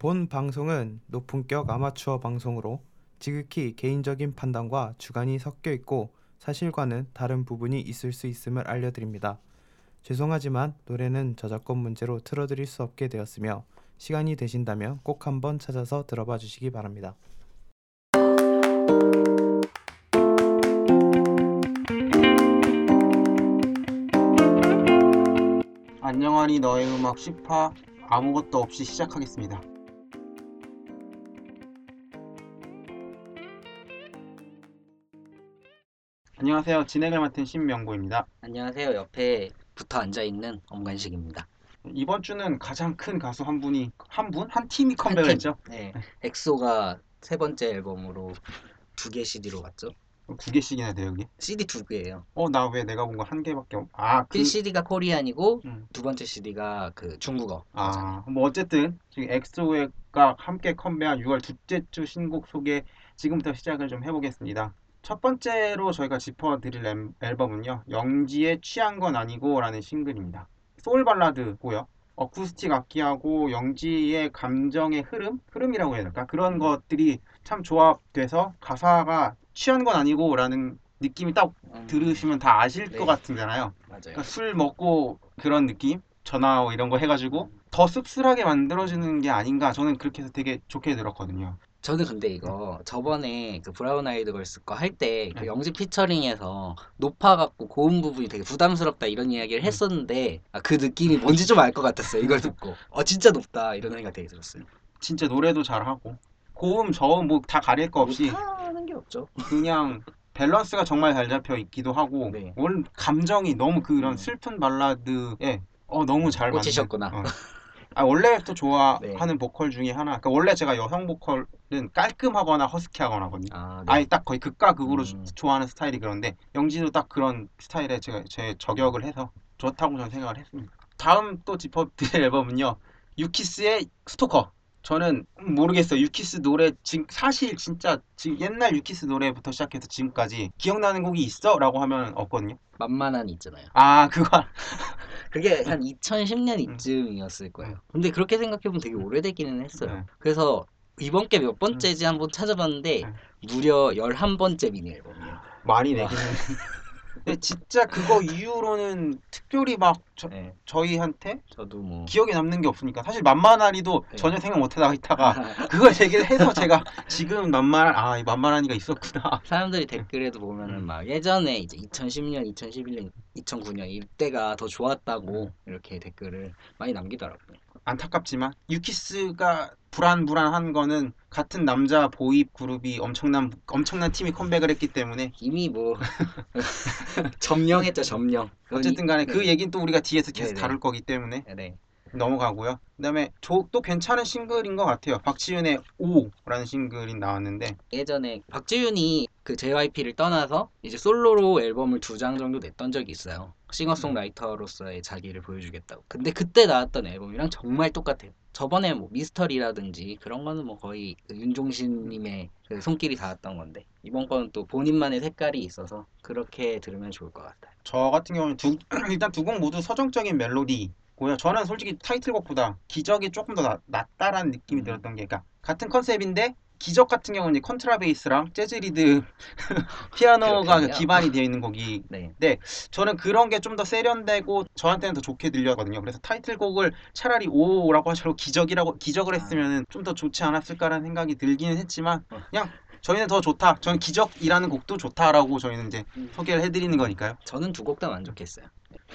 본 방송은 높은격 아마추어 방송으로 지극히 개인적인 판단과 주관이 섞여 있고 사실과는 다른 부분이 있을 수 있음을 알려드립니다. 죄송하지만 노래는 저작권 문제로 틀어드릴 수 없게 되었으며 시간이 되신다면 꼭 한번 찾아서 들어봐 주시기 바랍니다. 안녕하니 너의 음악 10화 아무것도 없이 시작하겠습니다. 안녕하세요. 진행을 맡은 신명구입니다. 안녕하세요. 옆에 붙어 앉아 있는 엄관식입니다. 이번 주는 가장 큰 가수 한 분이 한 분? 한 팀이 컴백을 팀. 했죠. 네, 엑소가 세 번째 앨범으로 두 개 CD로 왔죠. 두 개씩이나 돼요, 여기. CD 두 개예요. 어, 나 왜 내가 본 거 한 개밖에 없... 아, 그... 1 CD가 코리안이고 음. 두 번째 CD가 그 중국어. 아, 뭐 어쨌든 지금 엑소가 함께 컴백한 6월 둘째 주 신곡 소개 지금부터 시작을 좀 해보겠습니다. 첫 번째로 저희가 짚어드릴 앨- 앨범은요, 영지의 취한 건 아니고라는 싱글입니다. 소울 발라드고요. 어쿠스틱 악기하고 영지의 감정의 흐름, 흐름이라고 해야 될까? 그런 것들이 참 조합돼서 가사가 취한 건 아니고라는 느낌이 딱 음, 들으시면 다 아실 네. 것 같은잖아요. 맞아요. 그러니까 술 먹고 그런 느낌 전화 이런 거 해가지고 더 씁쓸하게 만들어주는 게 아닌가 저는 그렇게 해서 되게 좋게 들었거든요 저는 근데 이거 저번에 그 브라운 아이드 걸스 거 할 때그 네. 영지 피처링에서 높아갖고 고음 부분이 되게 부담스럽다 이런 이야기를 음. 했었는데 아, 그 느낌이 뭔지 좀 알 것 같았어요. 이걸 듣고 어 진짜 높다 이런 생각 되게 들었어요. 진짜 노래도 잘하고 고음 저음 뭐 다 가릴 거 없이 못하는 게 없죠. 그냥 밸런스가 정말 잘 잡혀 있기도 하고 네. 원 감정이 너무 그런 음. 슬픈 발라드에 어 너무 잘 꽂히셨구나. 어. 아 원래부터 좋아하는 네. 보컬 중에 하나 그러니까 원래 제가 여성 보컬은 깔끔하거나 허스키하거나 거든요 아, 네. 아예 딱 거의 극과 극으로 음. 좋아하는 스타일이 그런데 영지도 딱 그런 스타일에 제가 제 저격을 해서 좋다고 저는 생각을 했습니다. 다음 또 짚어드릴 앨범은요. 유키스의 스토커. 저는 모르겠어요. 유키스 노래 지금 사실 진짜 지금 옛날 유키스 노래부터 시작해서 지금까지 기억나는 곡이 있어라고 하면 없거든요. 만만한 있잖아요. 아 그거 그게 한 2010년 음. 이쯤이었을 거예요. 근데 그렇게 생각해보면 되게 오래되기는 했어요. 네. 그래서 이번 게 몇 번째지 한번 찾아봤는데 네. 무려 11번째 미니 앨범이에요. 많이 와. 내기는. 근데 진짜 그거 이후로는 특별히 막 저, 네, 저희한테 저도 뭐 기억에 남는 게 없으니까 사실 만만하리도 네. 전혀 생각 못 하다가 있다가 그걸 얘기를 해서 제가 지금 만만한 아 이 만만한이가 있었구나. 사람들이 댓글에도 보면은 음. 막 예전에 이제 2010년, 2011년, 2009년 이때가 더 좋았다고 음. 이렇게 댓글을 많이 남기더라고요. 안타깝지만 유키스가 불안불안한 거는 같은 남자 보입 그룹이 엄청난 엄청난 팀이 컴백을 했기 때문에 이미 뭐 점령했죠, 점령. 어쨌든 간에 그 네. 얘기는 또 우리가 뒤에서 계속 네네. 다룰 거기 때문에 네. 넘어가고요. 그다음에 조- 또 괜찮은 싱글인 것 같아요. 박지윤의 오라는 싱글이 나왔는데 예전에 박지윤이 그 JYP를 떠나서 이제 솔로로 앨범을 두 장 정도 냈던 적이 있어요. 싱어송라이터로서의 자기를 보여주겠다고. 근데 그때 나왔던 앨범이랑 정말 똑같아요. 저번에 뭐 미스터리라든지 그런 거는 뭐 거의 그 윤종신님의 그 손길이 닿았던 건데 이번 거는 또 본인만의 색깔이 있어서 그렇게 들으면 좋을 것 같아요. 저 같은 경우는 두, 일단 두 곡 모두 서정적인 멜로디 고요. 저는 솔직히 타이틀곡보다 기적이 조금 더 낫, 낫다라는 느낌이 음. 들었던 게, 그러니까 같은 컨셉인데 기적 같은 경우는 컨트라베이스랑 재즈 리드 피아노가 그렇군요. 기반이 되어 있는 곡이 네. 저는 그런 게 좀 더 세련되고 저한테는 더 좋게 들렸거든요. 그래서 타이틀곡을 차라리 오라고 하시고 기적이라고 기적을 아. 했으면 좀 더 좋지 않았을까라는 생각이 들기는 했지만 어. 그냥 저희는 더 좋다. 저는 기적이라는 곡도 좋다라고 저희는 이제 음. 소개를 해드리는 거니까요. 저는 두 곡 다 만족했어요.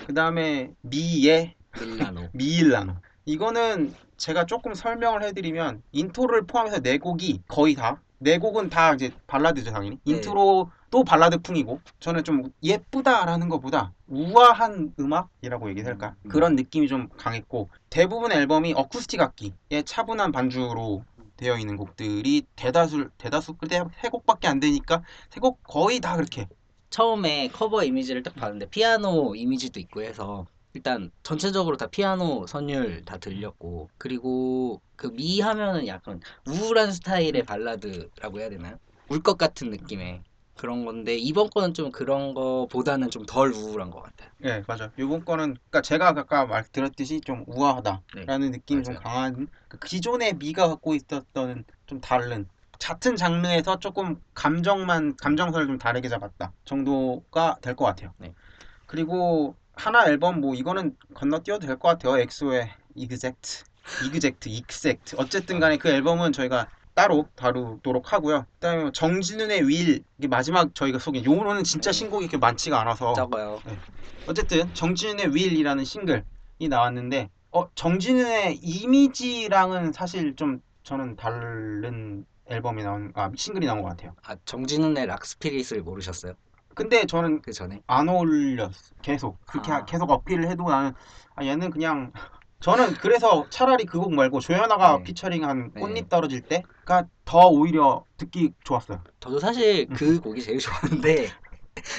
그 다음에 미의 밀라노. 미일라노. 이거는 제가 조금 설명을 해드리면 인트로를 포함해서 네 곡이 거의 다. 네 곡은 다 이제 발라드죠 당연히. 네. 인트로도 발라드풍이고 저는 좀 예쁘다라는 것보다 우아한 음악이라고 얘기할까 음. 그런 느낌이 좀 강했고 대부분 앨범이 어쿠스틱 악기의 차분한 반주로 되어 있는 곡들이 대다수 대다수 그때 세 곡밖에 안 되니까 세 곡 거의 다 그렇게 처음에 커버 이미지를 딱 봤는데 피아노 이미지도 있고 해서 일단 전체적으로 다 피아노 선율 다 들렸고 그리고 그 미 하면은 약간 우울한 스타일의 발라드라고 해야 되나요? 울 것 같은 느낌의 그런 건데 이번 거는 좀 그런 거보다는 좀 덜 우울한 것 같아요. 예, 맞아. 이번 거는 그러니까 제가 아까 말드렸듯이 좀 우아하다라는 느낌이 좀 맞아요. 강한 그 기존의 미가 갖고 있었던 좀 다른 같은 장르에서 조금 감정만 감정선을 좀 다르게 잡았다 정도가 될 것 같아요. 네. 그리고 하나 앨범 뭐 이거는 건너뛰어도 될 것 같아요. 엑소의 EX'ACT, EX'ACT, EX'ACT. 어쨌든 간에 그 앨범은 저희가 따로 다루도록 하고요. 그다음에 뭐 정진운의 Will 이게 마지막 저희가 소개. 요거는 진짜 네. 신곡이 이렇게 많지가 않아서 적어요. 어쨌든 정진운의 Will이라는 싱글이 나왔는데 어 정진운의 이미지랑은 사실 좀 저는 다른 앨범이 나온 아 싱글이 나온 것 같아요. 아 정진운의 락 spirit을 모르셨어요? 근데 저는 그 전에 안 어울렸어 계속 그렇게 아. 하- 계속 어필을 해도 나는 아 얘는 그냥 저는 그래서 차라리 그 곡 말고 조연아가 네. 피처링한 네. 꽃잎 떨어질 때가 더 오히려 듣기 좋았어요. 저도 사실 그 곡이 제일 좋았는데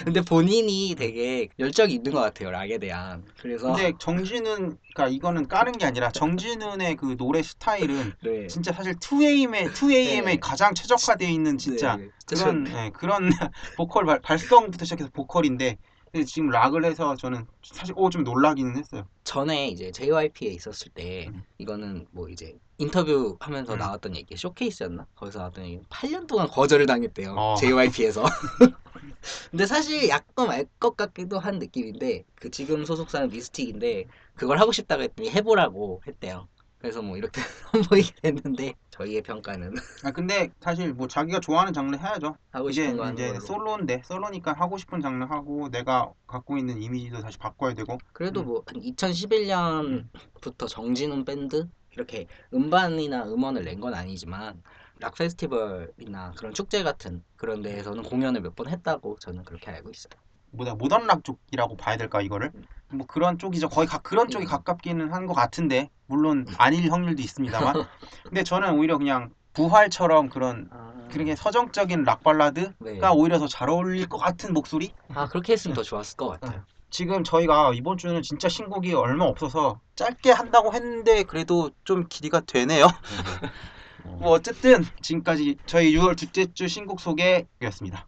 근데 본인이 되게 열정이 있는 것 같아요 락에 대한. 그래서 근데 정진훈 그러니까 이거는 까는 게 아니라 정진훈의 그 노래 스타일은 네. 진짜 사실 2AM의 2AM에 네. 가장 최적화되어 있는 진짜 네, 진짜 그런 예, 그런 보컬 발, 발성부터 시작해서 보컬인데 근데 지금 락을 해서 저는 사실 오 좀 놀라기는 했어요. 전에 이제 JYP에 있었을 때 음. 이거는 뭐 이제 인터뷰 하면서 음. 나왔던 얘기 쇼케이스였나? 거기서 나왔던 얘기 8년 동안 거절을 당했대요 어. JYP에서 근데 사실 약간 알 것 같기도 한 느낌인데 그 지금 소속사는 미스틱인데 그걸 하고 싶다고 했더니 해보라고 했대요. 그래서 뭐 이렇게 선보이게 됐는데 저희의 평가는. 아 근데 사실 뭐 자기가 좋아하는 장르 해야죠. 하고 이제 싶은 거 이제 걸로. 솔로인데 솔로니까 하고 싶은 장르 하고 내가 갖고 있는 이미지도 다시 바꿔야 되고. 그래도 음. 뭐한 2011년부터 정진훈 밴드? 이렇게 음반이나 음원을 낸 건 아니지만 락 페스티벌이나 그런 축제 같은 그런 데에서는 공연을 몇 번 했다고 저는 그렇게 알고 있어요. 뭐다 모던 락 쪽이라고 봐야 될까 이거를 뭐 그런 쪽이죠. 거의 가, 그런 쪽이 음. 가깝기는 한 것 같은데 물론 아닐 확률도 있습니다만 근데 저는 오히려 그냥 부활처럼 그런 그렇게 서정적인 락 발라드가 네. 오히려 더 잘 어울릴 것 같은 목소리? 아 그렇게 했으면 더 좋았을 것 같아요. 지금 저희가 이번 주는 진짜 신곡이 얼마 없어서 짧게 한다고 했는데 그래도 좀 길이가 되네요. 뭐 어쨌든 지금까지 저희 6월 둘째 주 신곡 소개였습니다.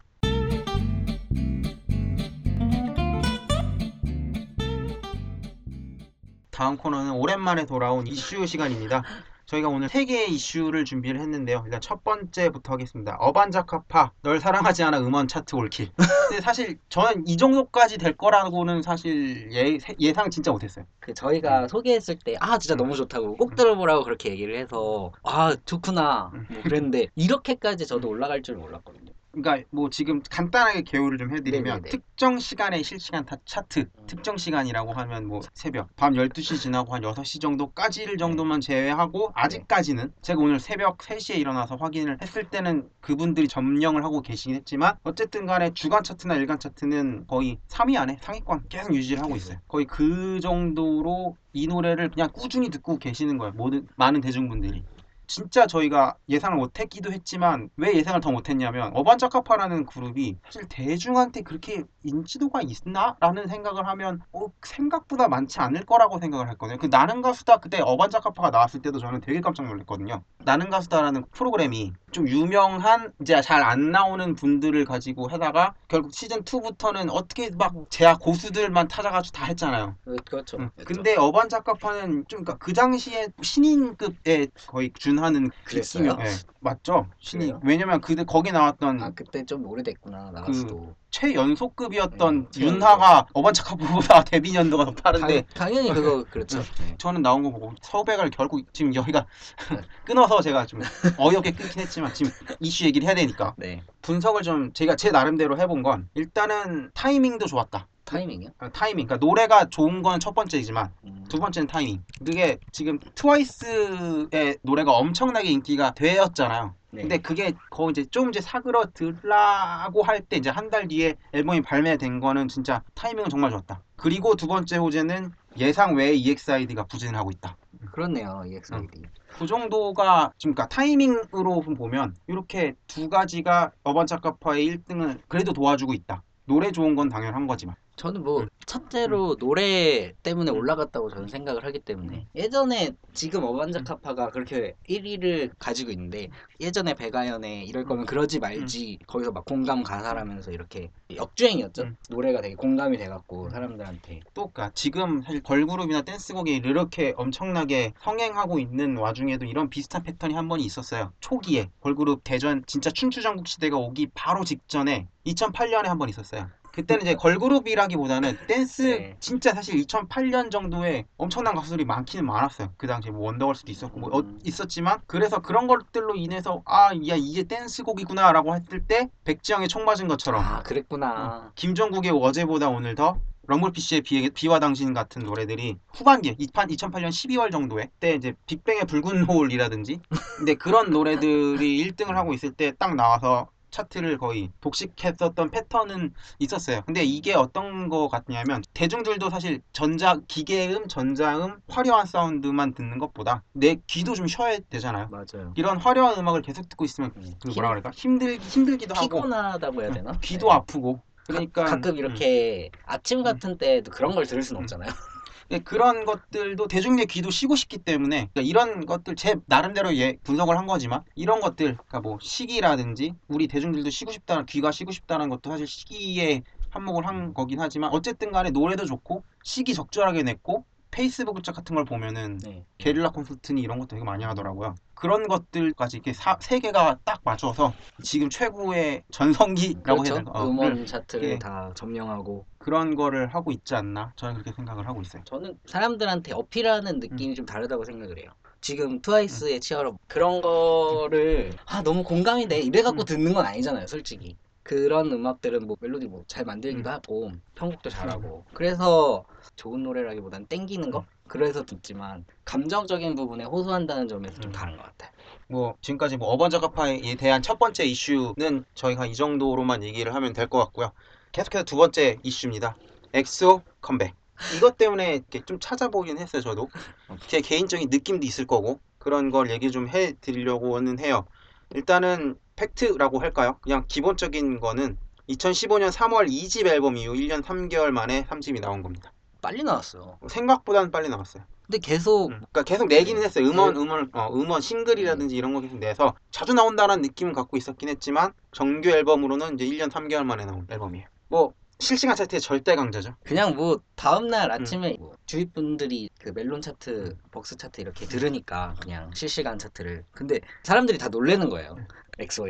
다음 코너는 오랜만에 돌아온 이슈 시간입니다. 저희가 오늘 세 개의 이슈를 준비를 했는데요. 일단 첫 번째부터 하겠습니다. 어반자카파 널 사랑하지 않아 음원 차트 올킬. 근데 사실 저는 이 정도까지 될 거라고는 사실 예, 예상 진짜 못했어요. 그 저희가 소개했을 때 아 진짜 음. 너무 좋다고 꼭 들어보라고 그렇게 얘기를 해서 아 좋구나 음. 뭐 그랬는데 이렇게까지 저도 올라갈 줄 몰랐거든요. 그러니까 뭐 지금 간단하게 개요를 좀 해드리면 네네네. 특정 시간의 실시간 타- 차트 음. 특정 시간이라고 하면 뭐 새벽 밤 12시 지나고 한 6시 정도까지를 정도만 제외하고 아직까지는 제가 오늘 새벽 3시에 일어나서 확인을 했을 때는 그분들이 점령을 하고 계시긴 했지만 어쨌든 간에 주간 차트나 일간 차트는 거의 3위 안에 상위권 계속 유지를 하고 있어요. 거의 그 정도로 이 노래를 그냥 꾸준히 듣고 계시는 거예요. 모든 많은 대중분들이 진짜 저희가 예상을 못했기도 했지만 왜 예상을 더 못했냐면 어반자카파라는 그룹이 사실 대중한테 그렇게 인지도가 있나? 라는 생각을 하면 어, 생각보다 많지 않을 거라고 생각을 했거든요. 그 나는 가수다 그때 어반자카파가 나왔을 때도 저는 되게 깜짝 놀랐거든요. 나는 가수다라는 프로그램이 좀 유명한 이제 잘 안 나오는 분들을 가지고 하다가 결국 시즌 2부터는 어떻게 막 제약 고수들만 찾아가지고 다 했잖아요. 그- 그렇죠. 응. 그렇죠. 근데 어반자카파는 좀 그러니까 그 당시에 신인급에 거의 준 하는 그랬어요? 느낌이- 예, 맞죠? 신인. 그래요? 왜냐면 그 거기 나왔던 아 그때 좀 오래됐구나 나갔어도. 최연소급이었던 네, 윤하가 어반자카파보다 데뷔 연도가 더 빠른데 당, 연히 그거 그렇죠. 네. 저는 나온 거 보고 섭외가 결국 지금 여기가 끊어서 제가 좀 어이없게 끊긴 했지만 지금 이슈 얘기를 해야 되니까 네. 분석을 좀 제가 제 나름대로 해본 건 일단은 타이밍도 좋았다. 타이밍이요? 아, 타이밍. 그러니까 노래가 좋은 건 첫 번째이지만 음. 두 번째는 타이밍. 그게 지금 트와이스의 노래가 엄청나게 인기가 되었잖아요. 네. 근데 그게 거의 이제 좀 이제 사그러들라고 할 때 이제 한 달 뒤에 앨범이 발매된 거는 진짜 타이밍은 정말 좋았다. 그리고 두 번째 호재는 예상 외에 EXID가 부진을 하고 있다. 그렇네요. EXID. 그 정도가 지금 그러니까 타이밍으로 보면 이렇게 두 가지가 어반자카파의 1등을 그래도 도와주고 있다. 노래 좋은 건 당연한 거지만. 저는 뭐 음. 첫째로 노래 때문에 음. 올라갔다고 저는 생각을 하기 때문에 예전에 지금 어반자카파가 그렇게 1위를 가지고 있는데 예전에 배가연의 이럴 거면 그러지 말지 거기서 막 공감 가사라면서 이렇게 역주행이었죠 음. 노래가 되게 공감이 돼갖고 사람들한테 또 그러니까 지금 사실 걸그룹이나 댄스곡이 이렇게 엄청나게 성행하고 있는 와중에도 이런 비슷한 패턴이 한 번이 있었어요. 초기에 걸그룹 대전 진짜 춘추전국 시대가 오기 바로 직전에 2008년에 한 번 있었어요. 그때는 이제 걸그룹이라기보다는 댄스 네. 진짜 사실 2008년 정도에 엄청난 가수들이 많기는 많았어요. 그 당시에 뭐 원더걸스도 있었고 뭐 어- 음. 있었지만 그래서 그런 것들로 인해서 아, 야 이게 댄스곡이구나라고 했을 때 백지영의 총 맞은 것처럼 아 그랬구나 김종국의 어제보다 오늘 더 럼블피쉬의 비, 비와 당신 같은 노래들이 후반기에 2008년 12월 정도에 때 이제 빅뱅의 붉은 노을이라든지 근데 그런 노래들이 1등을 하고 있을 때 딱 나와서 차트를 거의 독식했었던 패턴은 있었어요. 근데 이게 어떤 거 같냐면 대중들도 사실 전자 기계음, 전자음, 화려한 사운드만 듣는 것보다 내 귀도 좀 쉬어야 되잖아요. 맞아요 이런 화려한 음악을 계속 듣고 있으면 그 뭐라 그럴까 힘들 힘들기도 하고 피곤하다고 해야 되나? 귀도 네. 아프고 그러니까 가 끔 이렇게 아침 같은 때도 그런 걸 들을 순 음. 없잖아요 음, 그런 것들도 대중의 귀도 쉬고 싶기 때문에 그러니까 이런 것들 제 나름대로 예, 분석을 한 거지만 이런 것들 그러니까 뭐 시기라든지 우리 대중들도 쉬고 싶다는 귀가 쉬고 싶다는 것도 사실 시기에 한몫을 한 거긴 하지만 어쨌든 간에 노래도 좋고 시기 적절하게 냈고 페이스북 짝 같은 걸 보면은 네. 게릴라 콘서트니 이런 것도 되게 많이 하더라고요. 그런 것들까지 이렇게 사- 세 개가 딱 맞춰서 지금 최고의 전성기라고 해야 그렇죠 될까? 어, 를 음원 차트를 예. 다 점령하고 그런 거를 하고 있지 않나? 저는 그렇게 생각을 하고 있어요. 저는 사람들한테 어필하는 느낌이 좀 다르다고 생각을 해요. 지금 트와이스의 치어로 그런 거를 아 너무 공감이 돼 이래 갖고 음. 듣는 건 아니잖아요, 솔직히. 그런 음악들은 뭐 멜로디 뭐 잘 만들기도 음. 하고 편곡도 잘하고 그래서 좋은 노래라기보단 땡기는 거 음. 그래서 듣지만 감정적인 부분에 호소한다는 점에서 좀 음. 다른 것 같아요. 뭐 지금까지 뭐 어반자카파에 대한 첫 번째 이슈는 저희가 이 정도로만 얘기를 하면 될 것 같고요. 계속해서 두 번째 이슈입니다. 엑소 컴백. 이것 때문에 이렇게 좀 찾아보긴 했어요. 저도 제 개인적인 느낌도 있을 거고 그런 걸 얘기 좀 해드리려고는 해요. 일단은 팩트라고 할까요? 그냥 기본적인 거는 2015년 3월 2집 앨범 이후 1년 3개월 만에 3집이 나온 겁니다. 빨리 나왔어요. 생각보다는 빨리 나왔어요. 근데 계속 음, 그러니까 계속 내기는 했어요. 음원, 음원, 어, 음원 싱글이라든지 이런 거 계속 내서 자주 나온다는 느낌은 갖고 있었긴 했지만 정규 앨범으로는 이제 1년 3개월 만에 나온 앨범이에요. 뭐 실시간 차트의 절대 강자죠. 그냥 뭐 다음날 음. 아침에 뭐 주위 분들이 그 멜론 차트, 벅스 차트 이렇게 들으니까 그냥 실시간 차트를 근데 사람들이 다 놀래는 거예요. 음. 엑소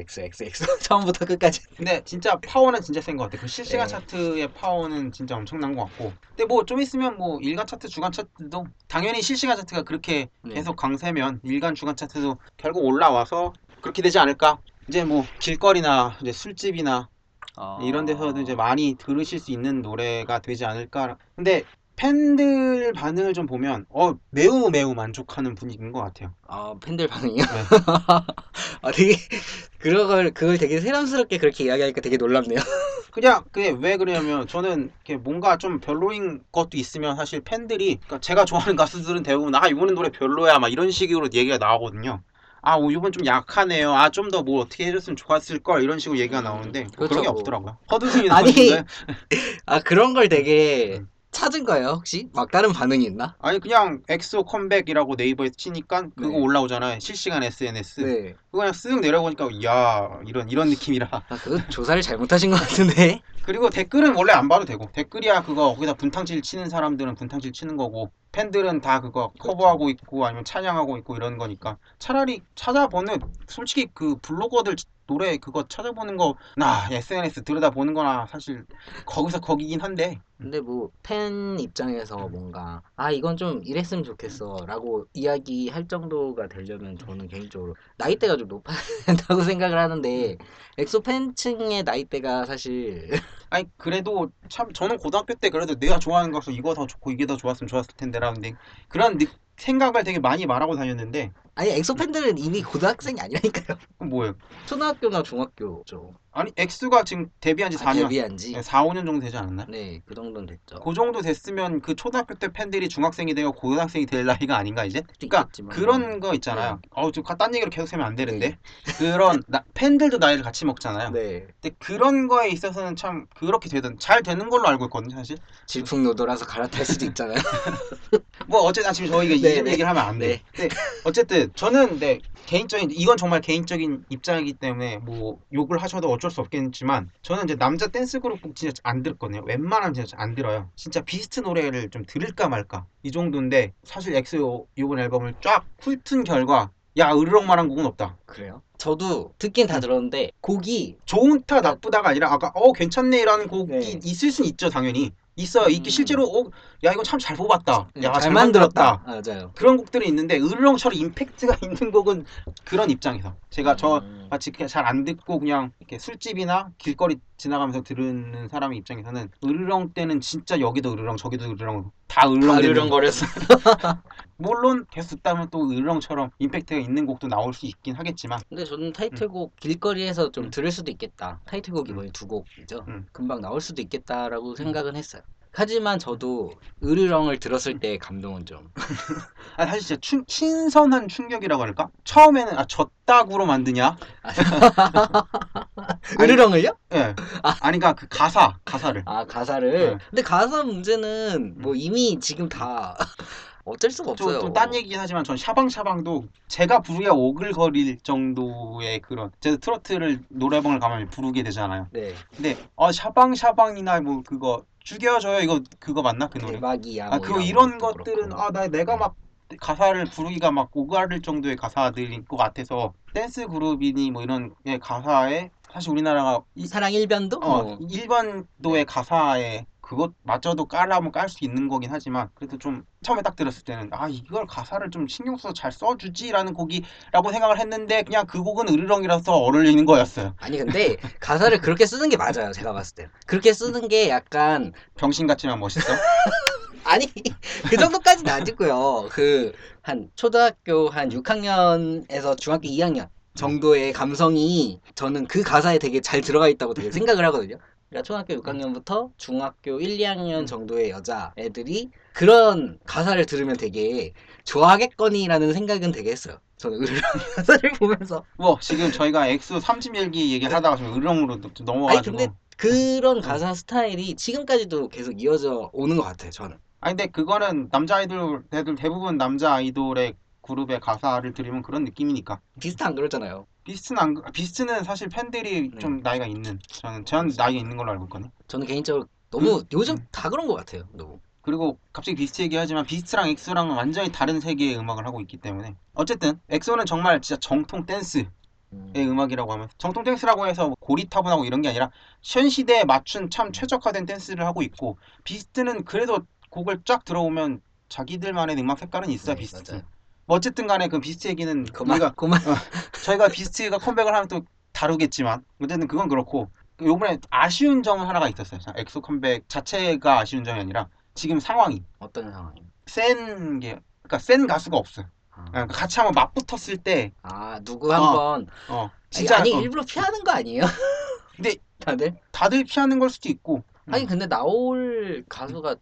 처음부터 끝까지. 근데 진짜 파워는 진짜 센 것 같아요. 그 실시간 네. 차트의 파워는 진짜 엄청난 것 같고. 근데 뭐 좀 있으면 뭐 일간 차트, 주간 차트도 당연히 실시간 차트가 그렇게 네. 계속 강세면 일간, 주간 차트도 결국 올라와서 그렇게 되지 않을까? 이제 뭐 길거리나 이제 술집이나 어... 이런 데서도 이제 많이 들으실 수 있는 노래가 되지 않을까. 근데 팬들 반응을 좀 보면 어 매우 매우 만족하는 분위기인 것 같아요. 아 팬들 반응이요? 네. 아 되게 그걸 그걸 되게 새삼스럽게 그렇게 이야기하니까 되게 놀랍네요. 그냥 그게 왜 그러냐면 저는 뭔가 좀 별로인 것도 있으면 사실 팬들이 그러니까 제가 좋아하는 가수들은 대부분 아 이번엔 노래 별로야 막 이런 식으로 얘기가 나오거든요. 아 오, 이번 좀 약하네요. 아 좀 더 뭐 어떻게 해줬으면 좋았을 걸 이런 식으로 얘기가 나오는데 뭐 그렇죠, 그런 게 뭐. 없더라고요. 허드슨이 아니, 나오는데 아 그런 걸 되게 음. 찾은 거예요 혹시? 막 다른 반응이 있나? 아니 그냥 엑소 컴백이라고 네이버에 치니까 그거 네. 올라오잖아요. 실시간 SNS. 네. 그거 그냥 쓱 내려보니까 야 이런 이런 느낌이라 아 그거 조사를 잘못하신 것 같은데. 그리고 댓글은 원래 안 봐도 되고 댓글이야 그거 거기다 분탕질 치는 사람들은 분탕질 치는 거고 팬들은 다 그거 커버하고 있고 아니면 찬양하고 있고 이런 거니까 차라리 찾아보는 솔직히 그 블로거들 노래 그거 찾아보는 거나 SNS 들여다보는 거나 사실 거기서 거기긴 한데. 근데 뭐 팬 입장에서 뭔가 아 이건 좀 이랬으면 좋겠어 라고 이야기할 정도가 되려면 저는 개인적으로 나이대가 좀 높아야 된다고 생각을 하는데 엑소 팬층의 나이대가 사실 아니 그래도 참 저는 고등학교 때 그래도 내가 좋아하는 가수 이거 더 좋고 이게 더 좋았으면 좋았을 텐데라는데 그런 느- 생각을 되게 많이 말하고 다녔는데 아니 엑소 팬들은 이미 고등학생이 아니라니까요. 그럼 뭐예요? 초등학교나 중학교죠. 아니 엑소가 지금 데뷔한 지 아, 4년, 데뷔한 지. 네, 4, 5년 정도 되지 않았나요? 네, 그 정도는 됐죠. 그 정도 됐으면 그 초등학교 때 팬들이 중학생이 되고 고등학생이 될 나이가 아닌가 이제? 그러니까 있겠지만. 그런 거 있잖아요. 어우 좀 딴 얘기로 계속 하면 안 되는데 그런 나- 팬들도 나이를 같이 먹잖아요. 네. 근데 그런 거에 있어서는 참 그렇게 되든 잘 되는 걸로 알고 있거든요, 사실. 질풍노도라서 갈아탈 수도 있잖아요. 뭐 어쨌든 지금 저희가 이 네, 네. 얘기를 하면 안 돼. 네. 근데 어쨌든 저는 네 개인적인 이건 정말 개인적인 입장이기 때문에 뭐 욕을 하셔도 어쩔 수 없겠지만 저는 이제 남자 댄스 그룹 곡 진짜 안 들었거든요. 웬만하면 진짜 안 들어요. 진짜 비스트 노래를 좀 들을까 말까 이 정도인데 사실 엑소 이번 앨범을 쫙 훑은 결과 야 으르렁만한 곡은 없다. 그래요? 저도 듣긴 음. 다 들었는데 곡이 좋다 나쁘다가 아니라 아까 어 괜찮네라는 곡이 네. 있을 수는 있죠 당연히 있어요. 이게 음. 실제로 어, 야 이건 참 잘 뽑았다. 야잘잘 만들었다. 맞아요. 그런 곡들이 있는데 으르렁처럼 임팩트가 있는 곡은 그런 입장에서 제가 저 음. 마치 그냥 잘 안 듣고 그냥 이렇게 술집이나 길거리 지나가면서 들은 사람의 입장에서는 으르렁 때는 진짜 여기도 으르렁 저기도 으르렁 다 가르렁거렸어. 물론 보면 또 으르렁처럼 임팩트가 있는 곡도 나올 수 있긴 하겠지만 근데 저는 타이틀곡 길거리에서 좀 음. 들을 수도 있겠다. 타이틀곡이 음. 이번에 두 곡이죠. 음. 금방 나올 수도 있겠다라고 생각은 했어요. 하지만 저도 으르렁을 들었을 때 감동은 좀 아, 사실 진짜 충- 신선한 충격이라고 할까? 처음에는 아 저따구로 만드냐? 으르렁을요? 예. 아니 그러니까 그 가사 가사를 아 가사를. 네. 근데 가사 문제는 뭐 이미 지금 다 어쩔 수가 없어요. 좀 딴 얘기긴 하지만 전 샤방샤방도 제가 부르기가 오글거릴 정도의 그런 제가 트로트를 노래방을 가면 부르게 되잖아요. 네. 근데 어 샤방샤방이나 뭐 그거 죽여줘요 이거 그거 맞나 그 노래? 대박이야. 아 뭐 그거 이런 것들은 그렇고. 아 나 내가 네. 막 가사를 부르기가 막 오글거릴 정도의 가사들인 것 같아서 댄스 그룹이니 뭐 이런 의 가사에 사실 우리나라가 이, 사랑 일변도 어, 뭐 일변도의 가사에 그것마저도 깔라면 깔 수 있는 거긴 하지만 그래도 좀 처음에 딱 들었을 때는 아 이걸 가사를 좀 신경 써서 잘 써주지라는 곡이라고 생각을 했는데 그냥 그 곡은 으르렁이라서 어울리는 거였어요. 아니 근데 가사를 그렇게 쓰는 게 맞아요. 제가 봤을 때. 그렇게 쓰는 게 약간 병신 같지만 멋있어. 아니 그 정도까지는 아니고요. 그 한 초등학교 한 6학년에서 중학교 2학년 정도의 감성이 저는 그 가사에 되게 잘 들어가 있다고 되게 생각을 하거든요. 그러니까 초등학교 6학년부터 중학교 1, 2학년 정도의 여자 애들이 그런 가사를 들으면 되게 좋아하겠거니라는 생각은 되게 했어요. 저는 으르렁 가사를 보면서 뭐 지금 저희가 엑소 3집 얘기 얘기하다가 지금 으르렁으로 또 아니 근데 그런 가사 스타일이 지금까지도 계속 이어져 오는 것 같아요. 저는. 아니 근데 그거는 남자 아이돌 애들 대부분 남자 아이돌의 그룹의 가사를 들으면 그런 느낌이니까 비슷한 안 그러잖아요. 비스트는 안, 그- 비스트는 사실 팬들이 네. 좀 나이가 있는 저는 전 나이가 있는 걸로 알고 있거든요. 저는 개인적으로 너무 음, 요즘 음. 다 그런 것 같아요. 너무. 그리고 갑자기 비스트 얘기하지만 비스트랑 엑소랑은 완전히 다른 세계의 음악을 하고 있기 때문에 어쨌든 엑소는 정말 진짜 정통 댄스의 음. 음악이라고 하면 정통 댄스라고 해서 고리타분하고 이런 게 아니라 현 시대에 맞춘 참 최적화된 댄스를 하고 있고 비스트는 그래도 곡을 쫙 들어보면 자기들만의 음악 색깔은 있어요 네, 비스트. 맞아요. 뭐 어쨌든 간에 그 비스트 얘기는 그만 우리가 그만. 저희가 비스트가 컴백을 하면 또 다루겠지만 어쨌든 그건 그렇고 요번에 아쉬운 점은 하나가 있었어요. 자, 엑소 컴백 자체가 아쉬운 점이 아니라 지금 상황이 어떤 상황이? 센 게 그러니까 센 가수가 없어요. 아, 그러니까 같이 한번 맞붙었을 때 아, 누구 한번 어, 진짜 진짜 아니 어, 일부러 피하는 거 아니에요? 근데 다들? 다들 피하는 걸 수도 있고 음. 아니 근데 나올 가수가